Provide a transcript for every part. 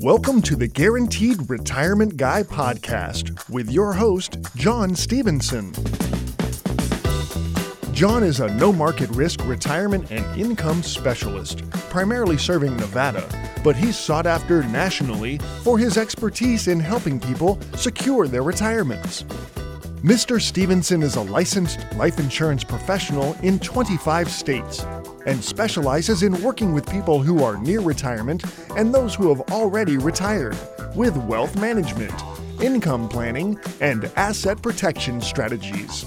Welcome to the Guaranteed Retirement Guy podcast with your host, John Stevenson. John is a no market risk retirement and income specialist, primarily serving Nevada, but he's sought after nationally for his expertise in helping people secure their retirements. Mr. Stevenson is a licensed life insurance professional in 25 states and specializes in working with people who are near retirement and those who have already retired with wealth management, income planning, and asset protection strategies.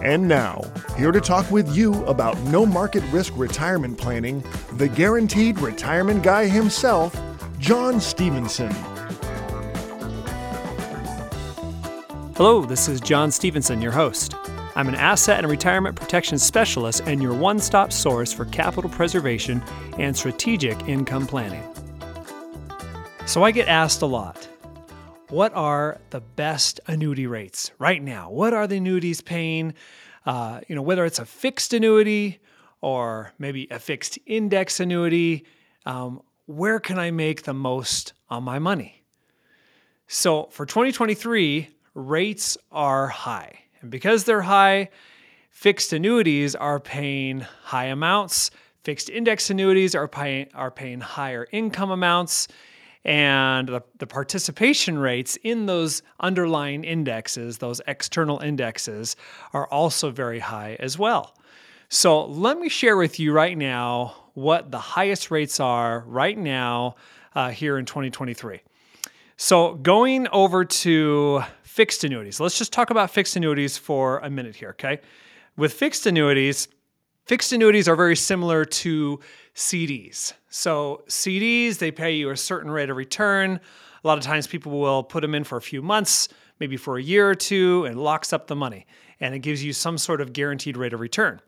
And now, here to talk with you about no market risk retirement planning, the guaranteed retirement guy himself, John Stevenson. Hello, this is John Stevenson, your host. I'm an asset and retirement protection specialist and your one stop source for capital preservation and strategic income planning. So, I get asked a lot what are the best annuity rates right now? What are the annuities paying? Uh, you know, whether it's a fixed annuity or maybe a fixed index annuity, um, where can I make the most on my money? So for 2023, rates are high. And because they're high, fixed annuities are paying high amounts. Fixed index annuities are paying, are paying higher income amounts. And the, the participation rates in those underlying indexes, those external indexes, are also very high as well. So let me share with you right now what the highest rates are right now uh, here in 2023. So going over to fixed annuities, let's just talk about fixed annuities for a minute here, okay? With fixed annuities, fixed annuities are very similar to CDs. So, CDs, they pay you a certain rate of return. A lot of times people will put them in for a few months, maybe for a year or two, and locks up the money. And it gives you some sort of guaranteed rate of return.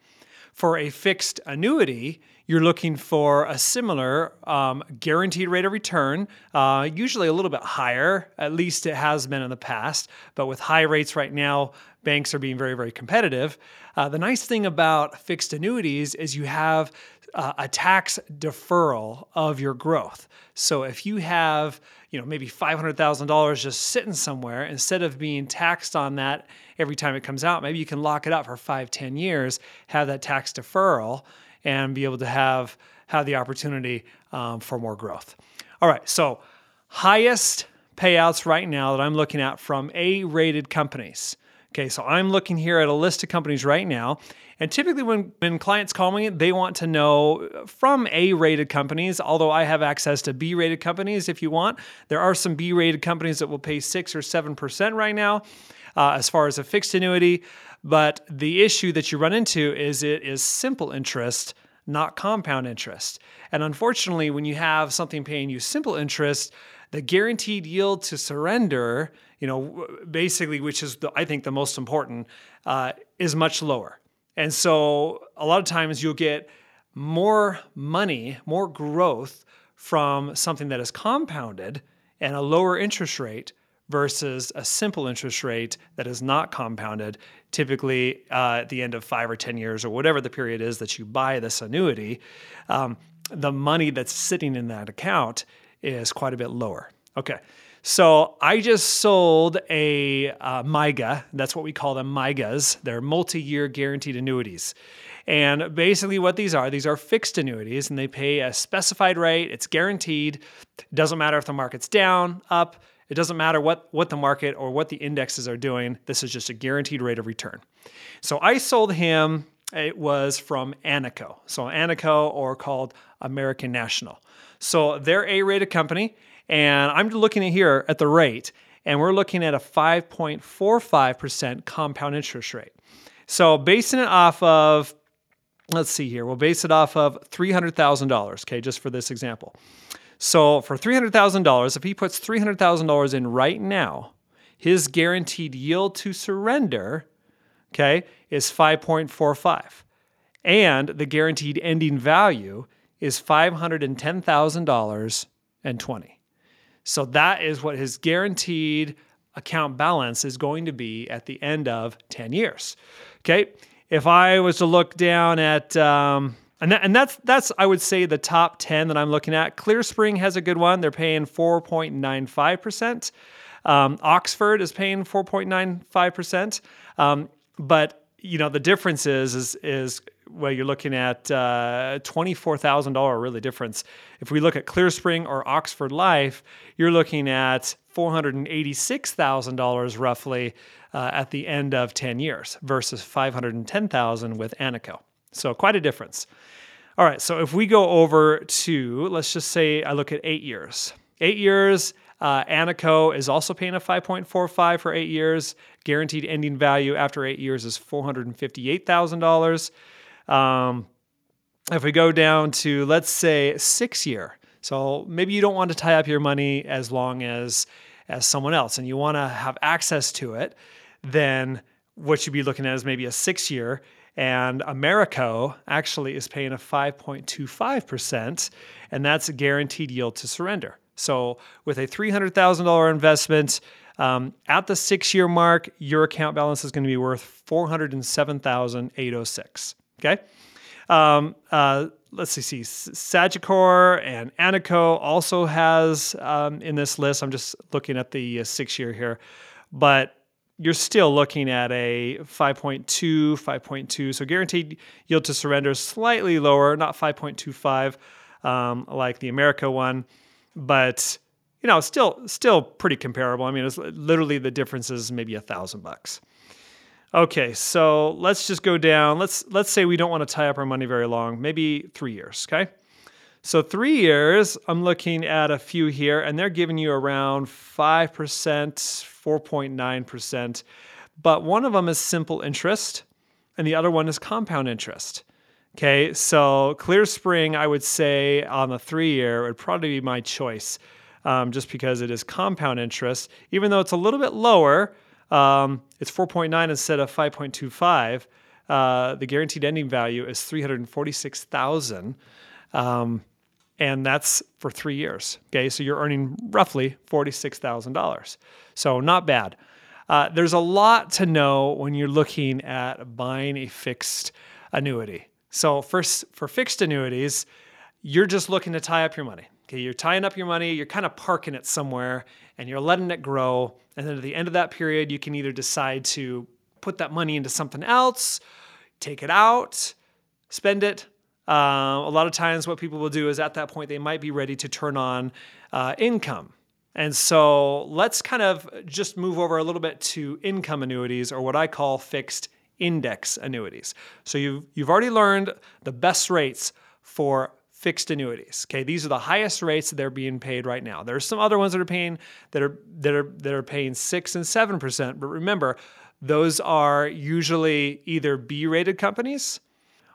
For a fixed annuity, you're looking for a similar um, guaranteed rate of return, uh, usually a little bit higher, at least it has been in the past. But with high rates right now, banks are being very, very competitive. Uh, the nice thing about fixed annuities is you have uh, a tax deferral of your growth. So if you have, you know, maybe $500,000 just sitting somewhere, instead of being taxed on that every time it comes out, maybe you can lock it up for five, 10 years, have that tax deferral, and be able to have, have the opportunity um, for more growth. All right, so highest payouts right now that I'm looking at from A rated companies. Okay, so I'm looking here at a list of companies right now. And typically, when, when clients call me, they want to know from A rated companies, although I have access to B rated companies if you want. There are some B rated companies that will pay 6 or 7% right now uh, as far as a fixed annuity. But the issue that you run into is it is simple interest, not compound interest. And unfortunately, when you have something paying you simple interest, the guaranteed yield to surrender you know, basically, which is the, I think the most important, uh, is much lower. And so a lot of times you'll get more money, more growth from something that is compounded and a lower interest rate versus a simple interest rate that is not compounded, typically uh, at the end of five or 10 years or whatever the period is that you buy this annuity, um, the money that's sitting in that account is quite a bit lower. Okay, so I just sold a uh, MYGA. That's what we call them MYGAs. They're multi-year guaranteed annuities. And basically, what these are, these are fixed annuities, and they pay a specified rate. It's guaranteed. Doesn't matter if the market's down, up. It doesn't matter what, what the market or what the indexes are doing. This is just a guaranteed rate of return. So I sold him, it was from Anico. So Anico, or called American National. So they're a rated company. And I'm looking at here at the rate, and we're looking at a 5.45% compound interest rate. So basing it off of, let's see here, we'll base it off of $300,000, okay, just for this example. So for $300,000, if he puts $300,000 in right now, his guaranteed yield to surrender, okay, is 5.45. And the guaranteed ending value is $510,000 and 20. So that is what his guaranteed account balance is going to be at the end of 10 years. Okay. If I was to look down at um, And, that, and that's that's I would say the top 10 that I'm looking at. ClearSpring has a good one. They're paying 4.95%. Um, Oxford is paying 4.95%. Um, but you know the difference is is is well you're looking at uh, $24,000 really difference. If we look at ClearSpring or Oxford Life, you're looking at $486,000 roughly uh, at the end of 10 years versus 510,000 with Anico. So quite a difference. All right, so if we go over to let's just say I look at 8 years. 8 years uh, Anico is also paying a 5.45 for 8 years. Guaranteed ending value after 8 years is $458,000. Um, if we go down to let's say 6 year. So maybe you don't want to tie up your money as long as as someone else and you want to have access to it then what you'd be looking at is maybe a six year. And Americo actually is paying a 5.25%, and that's a guaranteed yield to surrender. So, with a $300,000 investment um, at the six year mark, your account balance is going to be worth 407806 Okay. Um, uh, let's see, see Sagicor and Anico also has um, in this list. I'm just looking at the uh, six year here, but you're still looking at a 5.2, 5.2. So guaranteed yield to surrender is slightly lower, not 5.25 um, like the Americo one, but you know, still still pretty comparable. I mean, it's literally the difference is maybe a thousand bucks. Okay, so let's just go down. Let's let's say we don't want to tie up our money very long, maybe three years. Okay, so three years, I'm looking at a few here, and they're giving you around five percent 4.9%. But one of them is simple interest, and the other one is compound interest. Okay, so ClearSpring, I would say on the three year would probably be my choice um, just because it is compound interest. Even though it's a little bit lower, um, it's 4.9 instead of 5.25. Uh, the guaranteed ending value is 346,000. Um, and that's for three years. Okay, so you're earning roughly $46,000. So not bad. Uh, there's a lot to know when you're looking at buying a fixed annuity. So for, for fixed annuities, you're just looking to tie up your money. Okay, you're tying up your money, you're kind of parking it somewhere and you're letting it grow. And then at the end of that period, you can either decide to put that money into something else, take it out, spend it, uh, a lot of times, what people will do is at that point, they might be ready to turn on uh, income. And so let's kind of just move over a little bit to income annuities or what I call fixed index annuities. So you've, you've already learned the best rates for fixed annuities. Okay, these are the highest rates that they're being paid right now. There's some other ones that are paying that are that are that are paying six and seven percent. But remember, those are usually either B-rated companies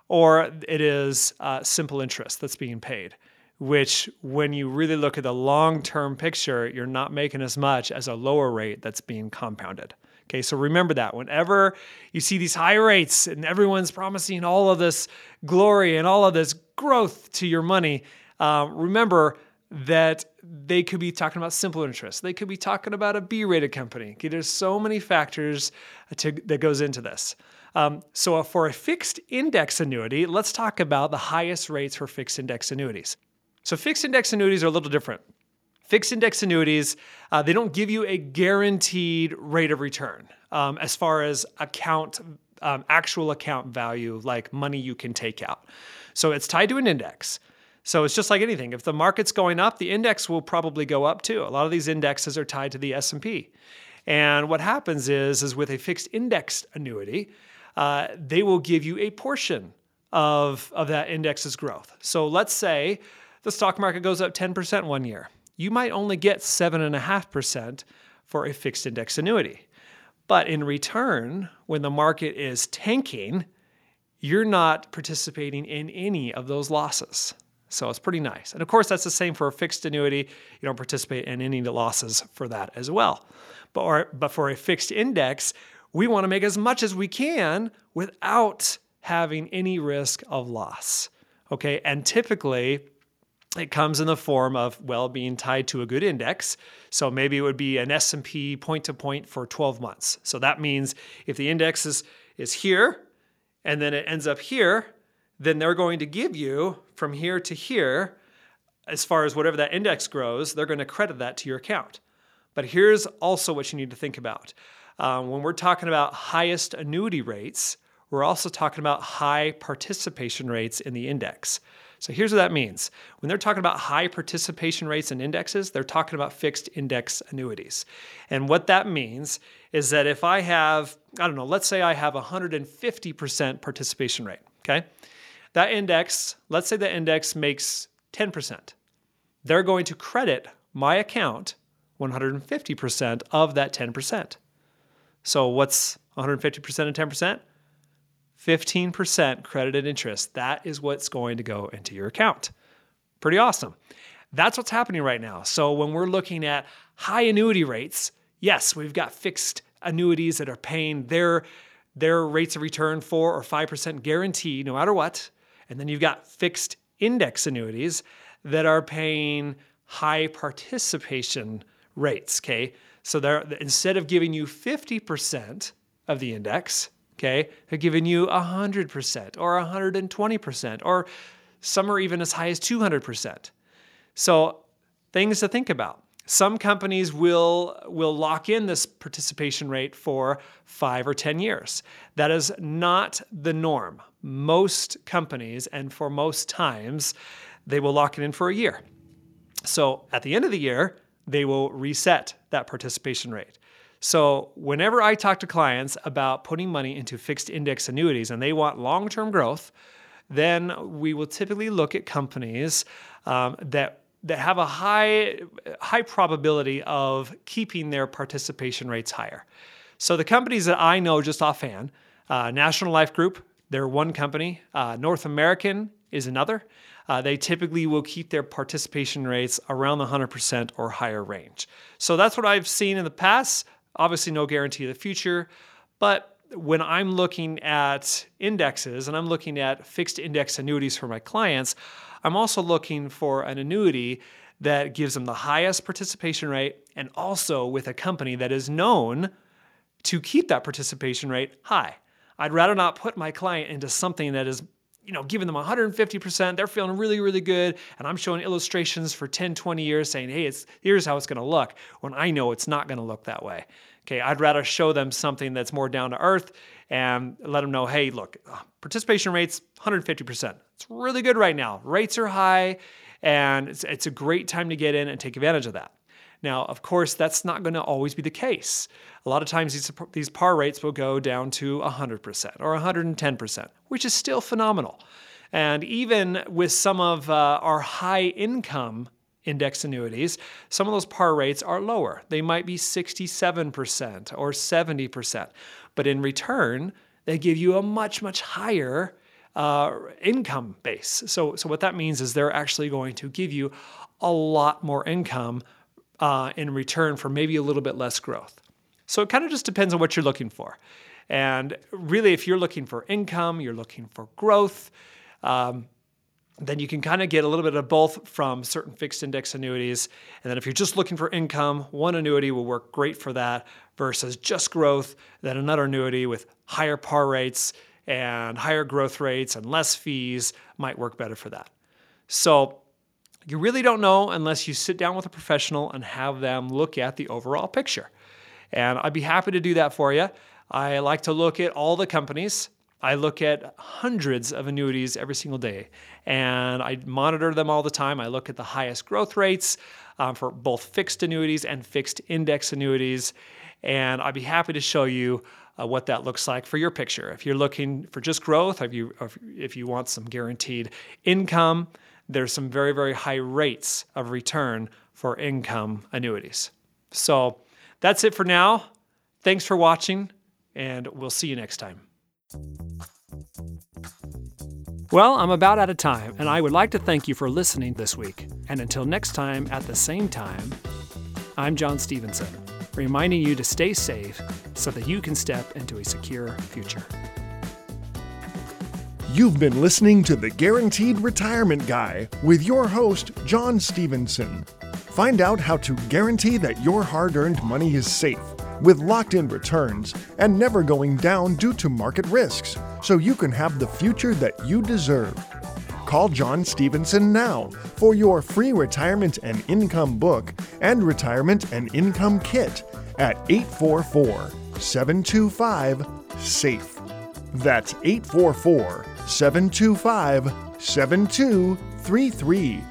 or it is uh, simple interest that's being paid, which, when you really look at the long term picture, you're not making as much as a lower rate that's being compounded. Okay, so remember that whenever you see these high rates and everyone's promising all of this glory and all of this growth to your money, uh, remember that they could be talking about simple interest. They could be talking about a B-rated company. Okay, there's so many factors to, that goes into this. Um, so for a fixed index annuity, let's talk about the highest rates for fixed index annuities. So fixed index annuities are a little different. Fixed index annuities, uh, they don't give you a guaranteed rate of return um, as far as account um, actual account value, like money you can take out. So it's tied to an index. So it's just like anything. If the market's going up, the index will probably go up too. A lot of these indexes are tied to the S&P. And what happens is, is with a fixed indexed annuity, uh, they will give you a portion of, of that index's growth. So let's say the stock market goes up 10% one year. You might only get 7.5% for a fixed index annuity. But in return, when the market is tanking, you're not participating in any of those losses. So it's pretty nice. And of course, that's the same for a fixed annuity. You don't participate in any of the losses for that as well. But, or, but for a fixed index, we want to make as much as we can without having any risk of loss. Okay, and typically it comes in the form of well being tied to a good index. So maybe it would be an S&P point to point for 12 months. So that means if the index is is here and then it ends up here, then they're going to give you from here to here, as far as whatever that index grows, they're going to credit that to your account. But here's also what you need to think about. Um, when we're talking about highest annuity rates, we're also talking about high participation rates in the index. So here's what that means. When they're talking about high participation rates in indexes, they're talking about fixed index annuities. And what that means is that if I have, I don't know, let's say I have 150% participation rate, okay? That index, let's say the index makes 10%. They're going to credit my account 150% of that 10%. So what's 150% and 10%? 15% credited interest. That is what's going to go into your account. Pretty awesome. That's what's happening right now. So when we're looking at high annuity rates, yes, we've got fixed annuities that are paying their their rates of return 4 or 5% guarantee no matter what. And then you've got fixed index annuities that are paying high participation rates, okay? So they're instead of giving you 50% of the index, okay, they're giving you 100% or 120% or some are even as high as 200%. So things to think about. Some companies will will lock in this participation rate for 5 or 10 years. That is not the norm. Most companies and for most times they will lock it in for a year. So at the end of the year, they will reset that participation rate. So, whenever I talk to clients about putting money into fixed index annuities and they want long term growth, then we will typically look at companies um, that that have a high high probability of keeping their participation rates higher. So the companies that I know just offhand, uh, National Life Group, they're one company. Uh, North American is another. Uh, they typically will keep their participation rates around the 100% or higher range. So that's what I've seen in the past. Obviously, no guarantee of the future, but when I'm looking at indexes and I'm looking at fixed index annuities for my clients, I'm also looking for an annuity that gives them the highest participation rate and also with a company that is known to keep that participation rate high. I'd rather not put my client into something that is you know, giving them 150%. They're feeling really, really good. And I'm showing illustrations for 10, 20 years saying, hey, it's here's how it's going to look when I know it's not going to look that way. Okay, I'd rather show them something that's more down to earth and let them know, hey, look, uh, participation rates 150%. It's really good right now. Rates are high, and it's, it's a great time to get in and take advantage of that. Now, of course, that's not going to always be the case. A lot of times these, these par rates will go down to 100% or 110%, which is still phenomenal. And even with some of uh, our high income index annuities, some of those par rates are lower. They might be 67% or 70%. But in return, they give you a much, much higher uh, income base. So, so what that means is they're actually going to give you a lot more income uh, in return for maybe a little bit less growth. So it kind of just depends on what you're looking for. And really, if you're looking for income, you're looking for growth, um, then you can kind of get a little bit of both from certain fixed index annuities. And then if you're just looking for income, one annuity will work great for that versus just growth, then another annuity with higher par rates and higher growth rates and less fees might work better for that. So you really don't know unless you sit down with a professional and have them look at the overall picture. And I'd be happy to do that for you. I like to look at all the companies. I look at hundreds of annuities every single day and I monitor them all the time. I look at the highest growth rates um, for both fixed annuities and fixed index annuities. And I'd be happy to show you uh, what that looks like for your picture. If you're looking for just growth, if you, if you want some guaranteed income, there's some very, very high rates of return for income annuities. So that's it for now. Thanks for watching, and we'll see you next time. Well, I'm about out of time, and I would like to thank you for listening this week. And until next time at the same time, I'm John Stevenson, reminding you to stay safe so that you can step into a secure future. You've been listening to The Guaranteed Retirement Guy with your host, John Stevenson. Find out how to guarantee that your hard earned money is safe, with locked in returns, and never going down due to market risks, so you can have the future that you deserve. Call John Stevenson now for your free retirement and income book and retirement and income kit at 844 725 SAFE. That's 844 725 7233.